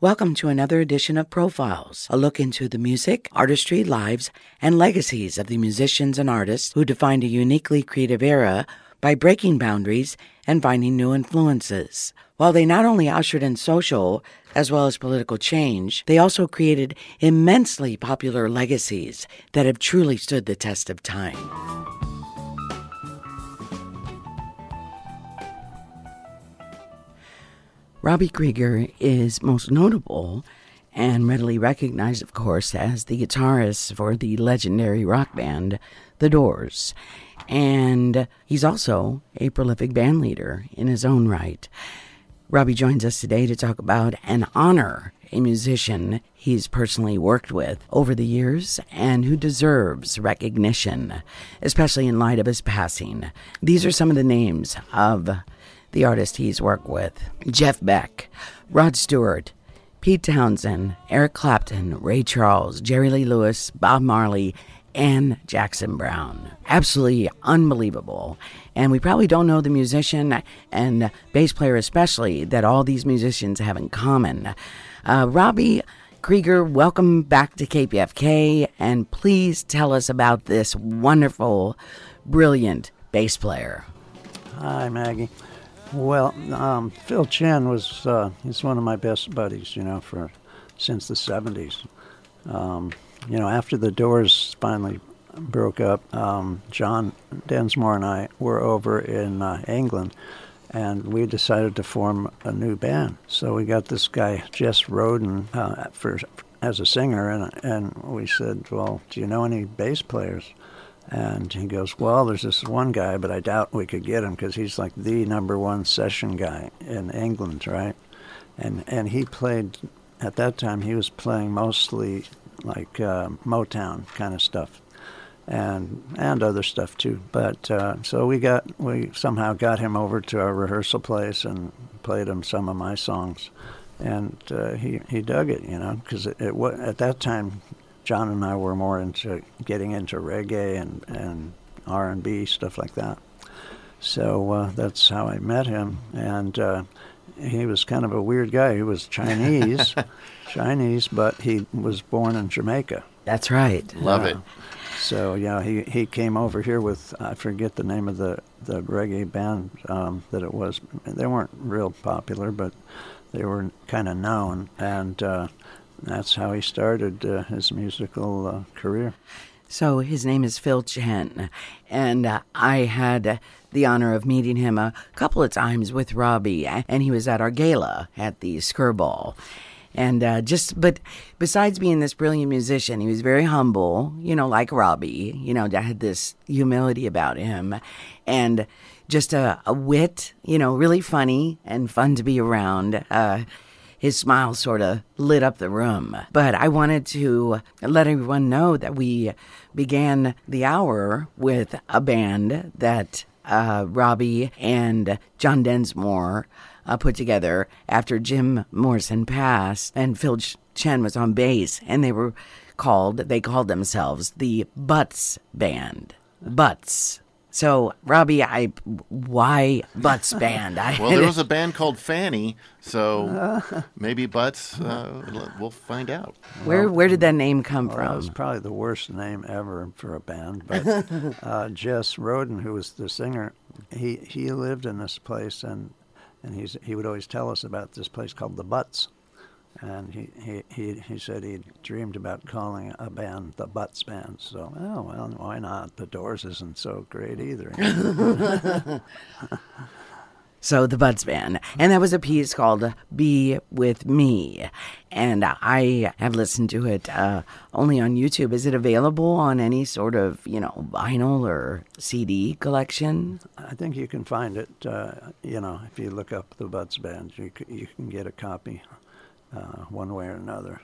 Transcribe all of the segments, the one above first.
Welcome to another edition of Profiles, a look into the music, artistry, lives, and legacies of the musicians and artists who defined a uniquely creative era by breaking boundaries and finding new influences. While they not only ushered in social as well as political change, they also created immensely popular legacies that have truly stood the test of time. Robby Krieger is most notable and readily recognized, of course, as the guitarist for the legendary rock band The Doors. And he's also a prolific band leader in his own right. Robby joins us today to talk about and honor a musician he's personally worked with over the years and who deserves recognition, especially in light of his passing. These are some of the names of the artist he's worked with Jeff Beck, Rod Stewart, Pete Townshend, Eric Clapton, Ray Charles, Jerry Lee Lewis, Bob Marley, and Jackson Browne. Absolutely unbelievable. And we probably don't know the musician and bass player, especially, that all these musicians have in common. Uh, Robby Krieger, welcome back to KPFK, and please tell us about this wonderful, brilliant bass player. Hi, Maggie. Well, um, Phil Chen was uh, he's one of my best buddies, you know, for since the '70s. Um, you know, after the Doors finally broke up, um, John Densmore and I were over in uh, England, and we decided to form a new band. So we got this guy Jess Roden uh, for as a singer, and and we said, well, do you know any bass players? And he goes, Well, there's this one guy, but I doubt we could get him because he's like the number one session guy in England, right? And and he played at that time. He was playing mostly like uh, Motown kind of stuff, and and other stuff too. But uh, so we got we somehow got him over to our rehearsal place and played him some of my songs, and uh, he he dug it, you know, because it, it at that time John and I were more into getting into reggae and, and R&B stuff like that. So uh, that's how I met him, and uh, he was kind of a weird guy. He was Chinese, Chinese, but he was born in Jamaica. That's right. Love it. So yeah, he, he came over here with I forget the name of the the reggae band um, that it was. They weren't real popular, but they were kind of known, and uh, that's how he started uh, his musical uh, career. So his name is Phil Chen, and uh, I had the honor of meeting him a couple of times with Robby, and he was at our gala at the Skirball. And uh, just, but besides being this brilliant musician, he was very humble, you know, like Robby, you know, had this humility about him and just a, a wit, you know, really funny and fun to be around. Uh, his smile sort of lit up the room. But I wanted to let everyone know that we began the hour with a band that uh, Robby and John Densmore uh, put together after Jim Morrison passed, and Phil Chen was on bass, and they were called, they called themselves the Butts Band. Butts. So, Robby, I why Butts band? I, well, there was a band called Fanny, so maybe Butts. Uh, we'll find out. Where where did that name come well, from? That was probably the worst name ever for a band. But uh, Jess Roden, who was the singer, he he lived in this place, and and he's he would always tell us about this place called the Butts and he, he, he, he said he dreamed about calling a band the Butts Band. So, oh, well, why not? The Doors isn't so great either. so, the Butts Band. And that was a piece called Be With Me. And I have listened to it uh, only on YouTube. Is it available on any sort of, you know, vinyl or CD collection? I think you can find it, uh, you know, if you look up the Butts Band, you, you can get a copy uh, one way or another.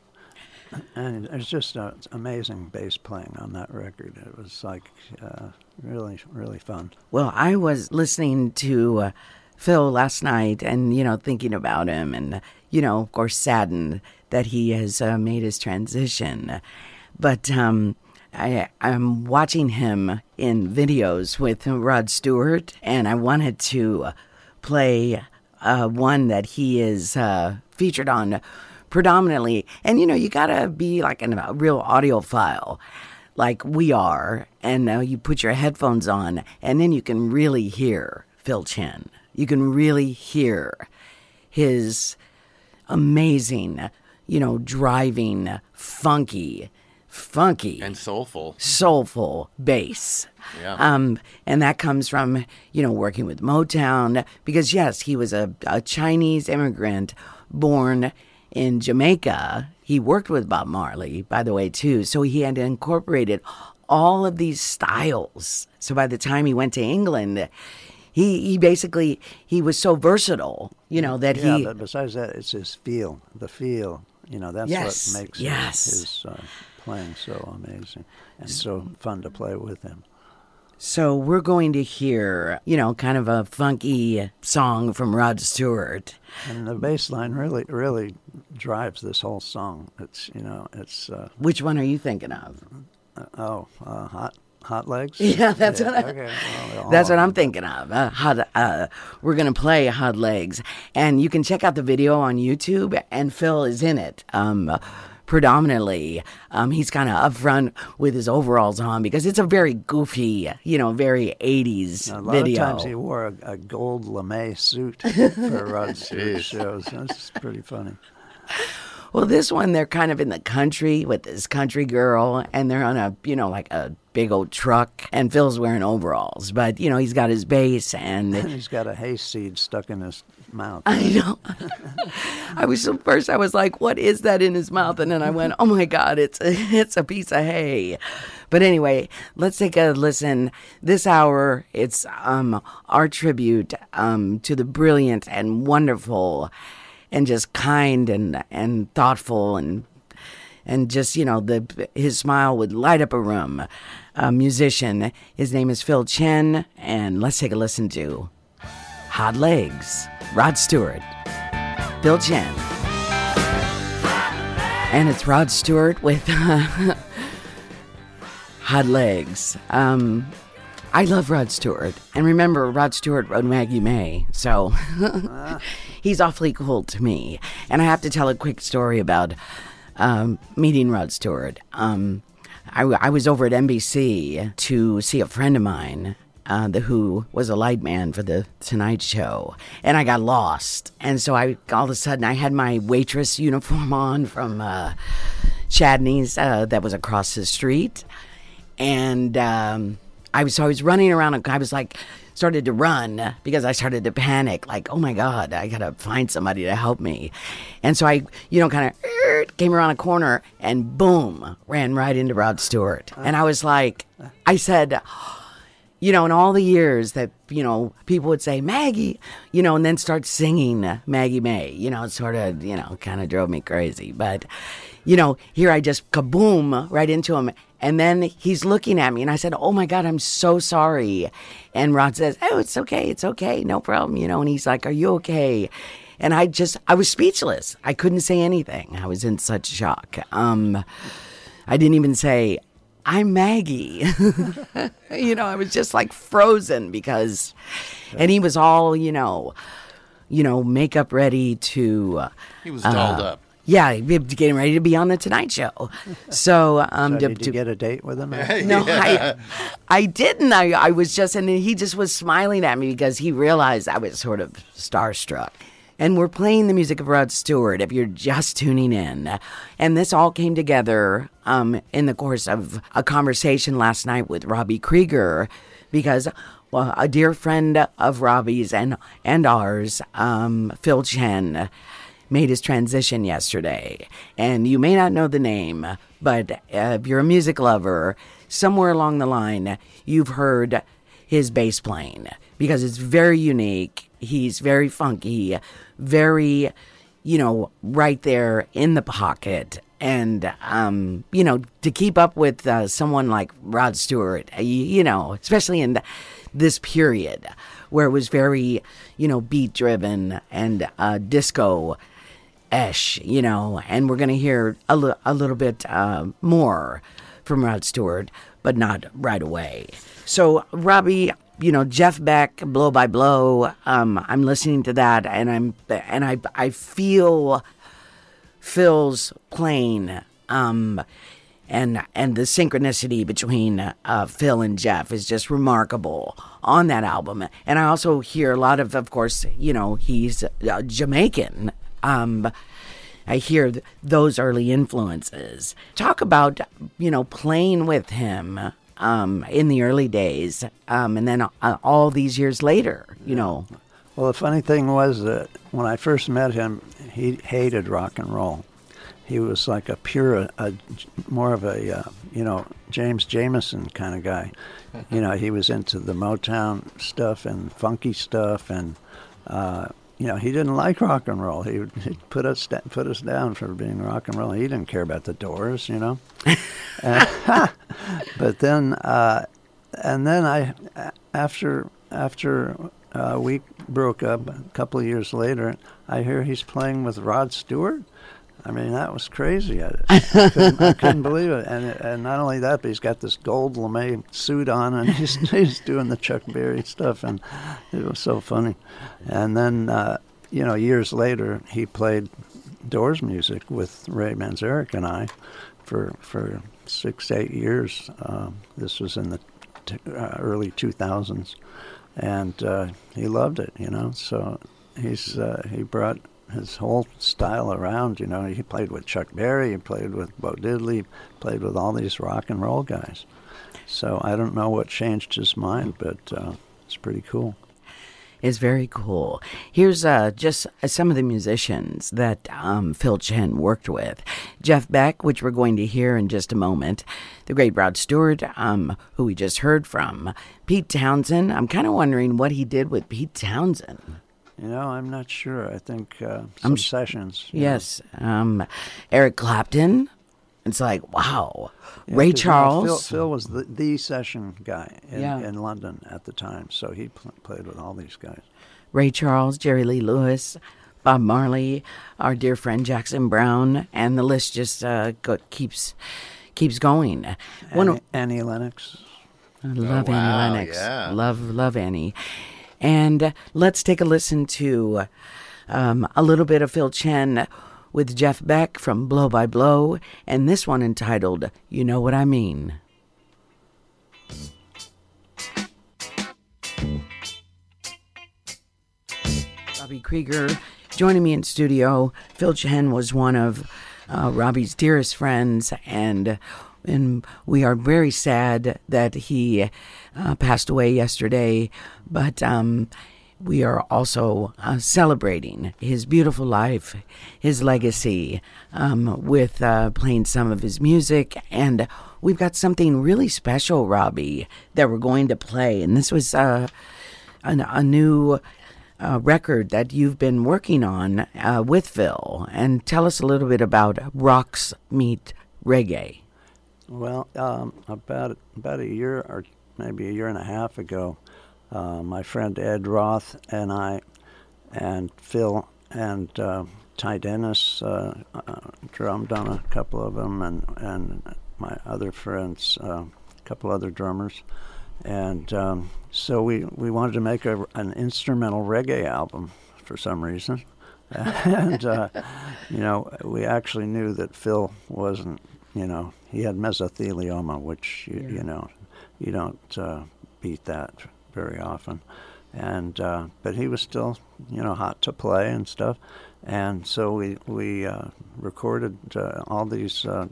And it's just uh, amazing bass playing on that record. It was like uh, really, really fun. Well, I was listening to uh, Phil last night and, you know, thinking about him and, you know, of course, saddened that he has uh, made his transition. But um, I, I'm watching him in videos with Rod Stewart, and I wanted to play uh, one that he is uh, featured on predominantly. And you know, you gotta be like an, a real audiophile, like we are. And uh, you put your headphones on, and then you can really hear Phil Chen. You can really hear his amazing, you know, driving, funky, funky And soulful. soulful bass. Yeah. Um, and that comes from, you know, working with Motown because, yes, he was a, a Chinese immigrant born in Jamaica. He worked with Bob Marley, by the way, too. So he had incorporated all of these styles. So by the time he went to England, he, he basically he was so versatile, you know, that Yeah, he but besides that, it's his feel. The feel, you know, that's Yes, what makes yes. his, his uh, playing so amazing and so fun to play with him. So we're going to hear, you know, kind of a funky song from Rod Stewart. And the bass line really, really drives this whole song. It's, you know, it's, uh, Which one are you thinking of? uh, oh, uh, hot, hot legs. Yeah, that's what I, okay. well, that's what I'm thinking of. Uh, hot, uh, we're going to play Hot Legs. And you can check out the video on YouTube, and Phil is in it. Um, predominantly, um, he's kind of upfront with his overalls on because it's a very goofy, you know, very 80s A lot video. of times he wore a, a gold lame suit for Rod Stewart shows. That's pretty funny. Well, this one, they're kind of in the country with this country girl, and they're on a, you know, like a big old truck, and Phil's wearing overalls. But, you know, he's got his bass, and he's got a hayseed stuck in his mouth. I know. I was so first I was like, what is that in his mouth? And then I went, oh my God, it's it's a piece of hay. But anyway, let's take a listen. This hour, it's um our tribute um to the brilliant and wonderful and just kind and and thoughtful and and just you know the his smile would light up a room. A musician. His name is Phil Chen, and let's take a listen to Hot Legs, Rod Stewart, Phil Chen. And it's Rod Stewart with Hot Legs. Um, I love Rod Stewart. And remember, Rod Stewart wrote Maggie May, so he's awfully cool to me. And I have to tell a quick story about um, meeting Rod Stewart. Um, I, I was over at NBC to see a friend of mine uh, the Who was a light man for the Tonight Show, and I got lost. And so I all of a sudden I had my waitress uniform on from uh, Chadney's uh, that was across the street, and um, I was so I was running around. I was like started to run because I started to panic. Like, oh my god, I gotta find somebody to help me. And so I, you know, kind of came around a corner and boom, ran right into Rod Stewart. Uh. And I was like, I said you know, in all the years that, you know, people would say, Maggie, you know, and then start singing Maggie May, you know, it sort of, you know, kind of drove me crazy. But, you know, here I just kaboom right into him. And then he's looking at me and I said, Oh my God, I'm so sorry. And Rod says, Oh, it's okay. It's okay. No problem. You know, and he's like, Are you okay? And I just, I was speechless. I couldn't say anything. I was in such shock. Um, I didn't even say, I'm Maggie. you know, I was just like frozen because, and he was all, you know, you know, makeup ready to, uh, He was dolled up. Yeah, getting ready to be on the Tonight Show. So, um, So to, did to- you get a date with him? no, I, I didn't. I, I was just, and he just was smiling at me because he realized I was sort of starstruck. And we're playing the music of Rod Stewart if you're just tuning in. And this all came together um, in the course of a conversation last night with Robby Krieger because well, a dear friend of Robby's and, and ours, um, Phil Chen, made his transition yesterday. And you may not know the name, but uh, if you're a music lover, somewhere along the line, you've heard his bass playing because it's very unique. He's very funky, very, you know, right there in the pocket. And, um, you know, to keep up with uh, someone like Rod Stewart, uh, you, you know, especially in the, this period where it was very, you know, beat driven and uh, disco esh, you know, and we're going to hear a, a little bit uh, more from Rod Stewart, but not right away. So, Robby, you know, Jeff Beck, Blow by Blow, um, I'm listening to that and I'm, and I, I feel Phil's playing. Um, and and the synchronicity between uh, Phil and Jeff is just remarkable on that album. And I also hear a lot of, of course, you know, he's uh, Jamaican. Um, I hear th- those early influences. Talk about, you know, playing with him um, in the early days, um, and then uh, all these years later, you know. Well, the funny thing was that when I first met him, he hated rock and roll. He was like a pure, a, more of a, uh, you know, James Jamerson kind of guy. You know, he was into the Motown stuff and funky stuff, and uh, you know, he didn't like rock and roll. He would put us put us down for being rock and roll. He didn't care about the Doors, you know. but then, uh, and then I, after after uh, we broke up a couple of years later, I hear he's playing with Rod Stewart. I mean, that was crazy. I, I, couldn't, I couldn't, believe it. And and not only that, but he's got this gold lame suit on, and he's he's doing the Chuck Berry stuff, and it was so funny. And then, uh, you know, years later, he played Doors music with Ray Manzarek and I for for six eight years. Um, this was in the t- uh, early 2000s, and uh, he loved it. You know, so he's uh, he brought his whole style around. You know, he played with Chuck Berry, he played with Bo Diddley, played with all these rock and roll guys. So I don't know what changed his mind, but uh, it's pretty cool. It's very cool. Here's uh, just some of the musicians that um, Phil Chen worked with. Jeff Beck, which we're going to hear in just a moment. The great Rod Stewart, um, who we just heard from. Pete Townshend. I'm kind of wondering what he did with Pete Townshend. You know, I'm not sure. I think uh, some sh- sessions. Yes. Um, Eric Clapton. It's like, wow. Yeah, Ray Charles. You know, Phil, Phil, was the, the session guy in, yeah. in London at the time, so he pl- played with all these guys. Ray Charles, Jerry Lee Lewis, Bob Marley, our dear friend Jackson Browne, and the list just uh, go, keeps keeps going. Annie, One, Annie Lennox. I love oh, wow, Annie Lennox. Yeah. Love, love Annie. And let's take a listen to um, a little bit of Phil Chen with Jeff Beck from Blow by Blow, and this one entitled You Know What I Mean. Robby Krieger joining me in studio. Phil Chen was one of uh, Robby's dearest friends, and and we are very sad that he uh, passed away yesterday. But um, we are also uh, celebrating his beautiful life, his legacy, um, with uh, playing some of his music. And we've got something really special, Robby, that we're going to play. And this was uh, a, a new. Uh, record that you've been working on uh, with Phil, and tell us a little bit about Rocks Meet Reggae. Well, um, about about a year or maybe a year and a half ago, uh, my friend Ed Roth and I, and Phil and uh, Ty Dennis uh, uh drummed on a couple of them, and and my other friends, uh, a couple other drummers, and um, so we we wanted to make a, an instrumental reggae album for some reason. and uh, you know, we actually knew that Phil wasn't you know, he had mesothelioma, which you, yeah. you know, you don't uh, beat that very often. And uh, but he was still, you know, hot to play and stuff. And so we we uh, recorded uh, all these uh,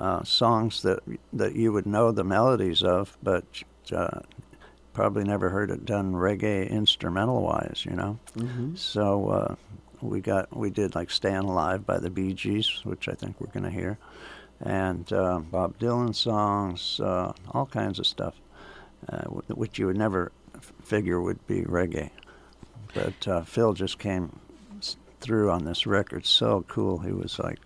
uh, songs that that you would know the melodies of, but probably never heard it done reggae instrumental wise, you know. Mm-hmm. So we got we did like "Staying Alive" by the Bee Gees, which I think we're going to hear and uh, Bob Dylan songs, uh, all kinds of stuff, uh, which you would never figure would be reggae. But uh, Phil just came through on this record so cool. He was like,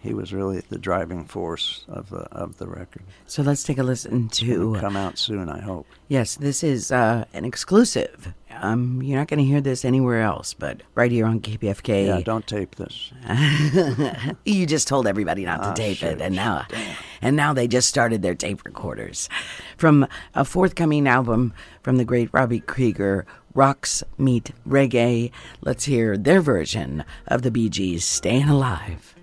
he was really the driving force of the of the record. So let's take a listen to come out soon. I hope. Yes, this is uh, an exclusive um, you're not going to hear this anywhere else, but right here on KPFK. Yeah, don't tape this. you just told everybody not to ah, tape shit, it, and now, damn. and now they just started their tape recorders. From a forthcoming album from the great Robby Krieger, Rocks Meet Reggae, let's hear their version of the Bee Gees' Staying Alive.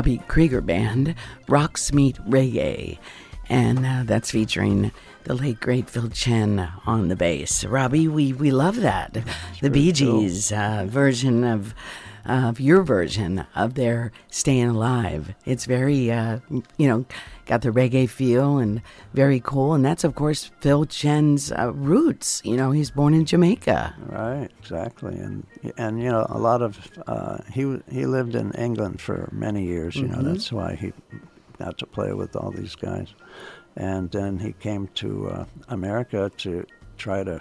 Robby Krieger Band, Rocks Meet Reggae. And uh, that's featuring the late great Phil Chen on the bass. Robby, we, we love that. the Bee Gees uh, version of of your version of their Staying Alive. It's very, uh, you know, got the reggae feel and very cool. And that's, of course, Phil Chen's uh, roots. You know, he's born in Jamaica. Right, exactly. And, and you know, a lot of, uh, he, he lived in England for many years. You Mm-hmm. know, that's why he got to play with all these guys. And then he came to uh, America to try to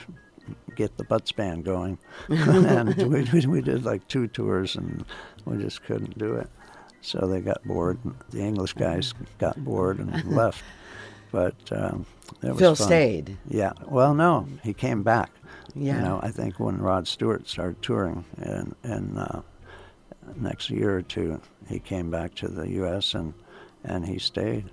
get the Butts Band going. and we, we, we did like two tours and we just couldn't do it. So they got bored. The English guys got bored and left. But um, it was Phil fun. stayed. Yeah. Well, no, he came back. Yeah. You know, I think when Rod Stewart started touring, and and uh, next year or two, he came back to the U.S. and and he stayed.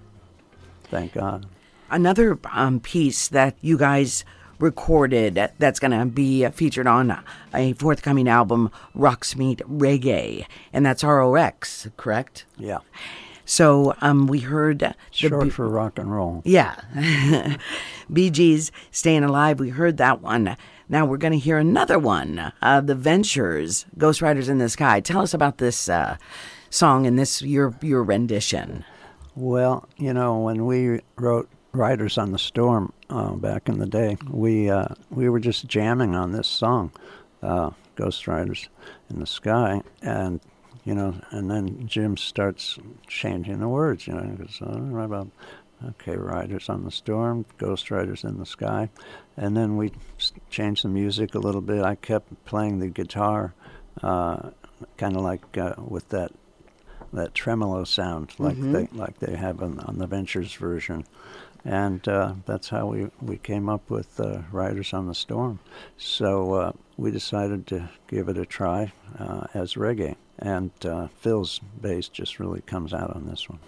Thank God. another um, piece that you guys recorded that's going to be featured on a forthcoming album, Rocks Meet Reggae, and that's ROX, correct? Yeah. So um, we heard the Short B- for rock and roll. yeah, Bee Gees "Staying Alive." We heard that one. Now we're going to hear another one, uh, "The Ventures," "Ghost Riders in the Sky." Tell us about this uh, song and this your your rendition. Well, you know, when we wrote "Riders on the Storm" uh, back in the day, we uh, we were just jamming on this song, uh, "Ghost Riders in the Sky," and you know, and then Jim starts changing the words. You know, he goes, oh, right about okay, "Riders on the Storm," "Ghost Riders in the Sky," and then we changed the music a little bit. I kept playing the guitar, uh, kind of like uh, with that that tremolo sound like they like they have on, on the Ventures version, and uh, that's how we, we came up with uh, Riders on the Storm. So uh, we decided to give it a try uh, as reggae, and uh, Phil's bass just really comes out on this one.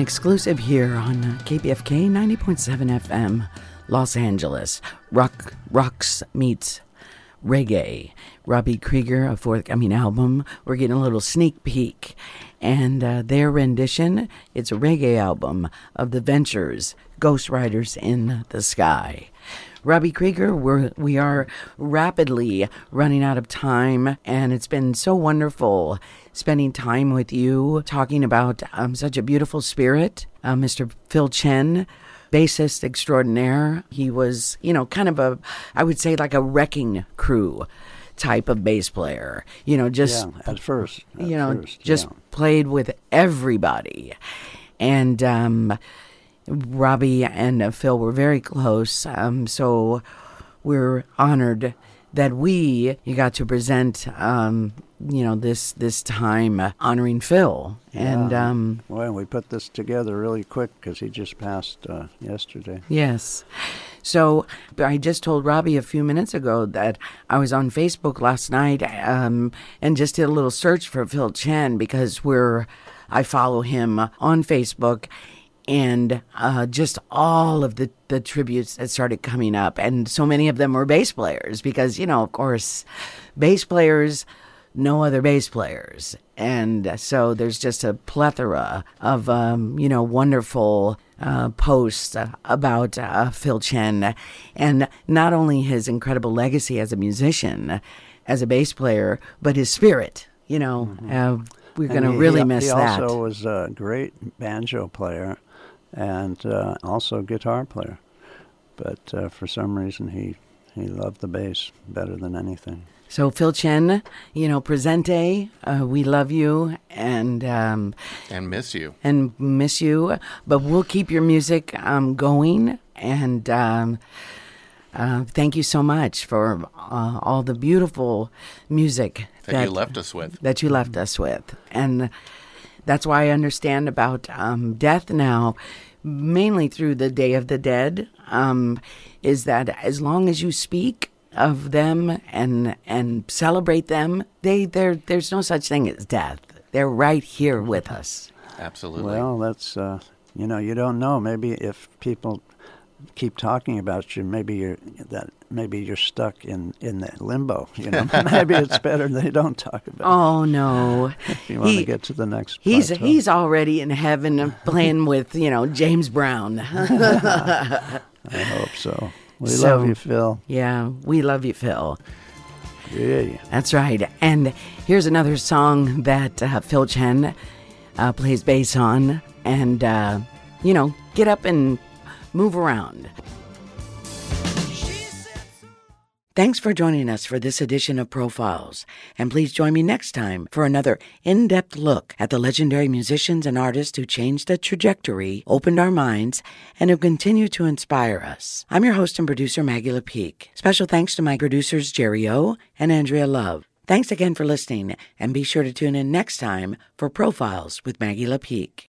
Exclusive here on KPFK 90.7 FM, Los Angeles. Rock Rocks meets reggae. Robby Krieger, a forthcoming album. We're getting a little sneak peek. And uh, their rendition, it's a reggae album of the Ventures, Ghost Riders in the Sky. Robby Krieger, we're, we are rapidly running out of time, and it's been so wonderful spending time with you, talking about um, such a beautiful spirit. Uh, Mr. Phil Chen, bassist extraordinaire. He was, you know, kind of a, I would say, like a wrecking crew type of bass player. You know, just yeah, at first. At you know, first, just yeah. played with everybody. And um, Robby and Phil were very close. Um, so we're honored that we you got to present um, you know this this time uh, honoring Phil and Yeah. um, Well, we put this together really quick because he just passed uh, yesterday. Yes. So I just told Robby a few minutes ago that I was on Facebook last night um, and just did a little search for Phil Chen because we're I follow him on Facebook and uh, just all of the, the tributes that started coming up and so many of them were bass players because you know of course bass players no other bass players. And so there's just a plethora of, um, you know, wonderful uh, posts about uh, Phil Chen and not only his incredible legacy as a musician, as a bass player, but his spirit. You know, uh, we're going to really he, miss he that. He also was a great banjo player and uh, also guitar player. But uh, for some reason, he he loved the bass better than anything. So Phil Chen, you know, presente, uh, we love you and um, And miss you. and miss you, but we'll keep your music um, going. And um, uh, thank you so much for uh, all the beautiful music That, you left us with. that you left us with. And that's why I understand about um, death now, mainly through the Day of the Dead, um, is that as long as you speak of them and and celebrate them, they there there's no such thing as death. They're right here with us. Absolutely. Well, that's uh, you know you don't know. Maybe if people keep talking about you, maybe you're that maybe you're stuck in in that limbo. You know, maybe it's better they don't talk about. Oh no, if you want he- to get to the next. he's plateau. he's already in heaven playing with you know James Brown. I hope so. We So- love you, Phil. yeah, we love you, Phil. Yeah. That's right. And here's another song that uh, Phil Chen uh, plays bass on. And, uh, you know, get up and move around. Thanks for joining us for this edition of Profiles. And please join me next time for another in depth look at the legendary musicians and artists who changed the trajectory, opened our minds, and have continued to inspire us. I'm your host and producer, Maggie LePique. Special thanks to my producers, Jerry O and Andrea Love. Thanks again for listening, and be sure to tune in next time for Profiles with Maggie LePique.